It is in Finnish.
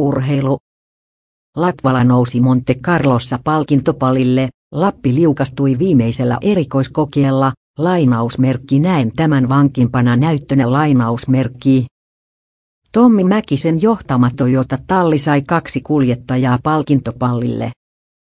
Urheilu. Latvala nousi Monte Carlossa palkintopalille, Lappi liukastui viimeisellä erikoiskokeella, lainausmerkki näen tämän vankimpana näyttönä lainausmerkki. Tommi Mäkisen johtama Toyota talli sai kaksi kuljettajaa palkintopallille.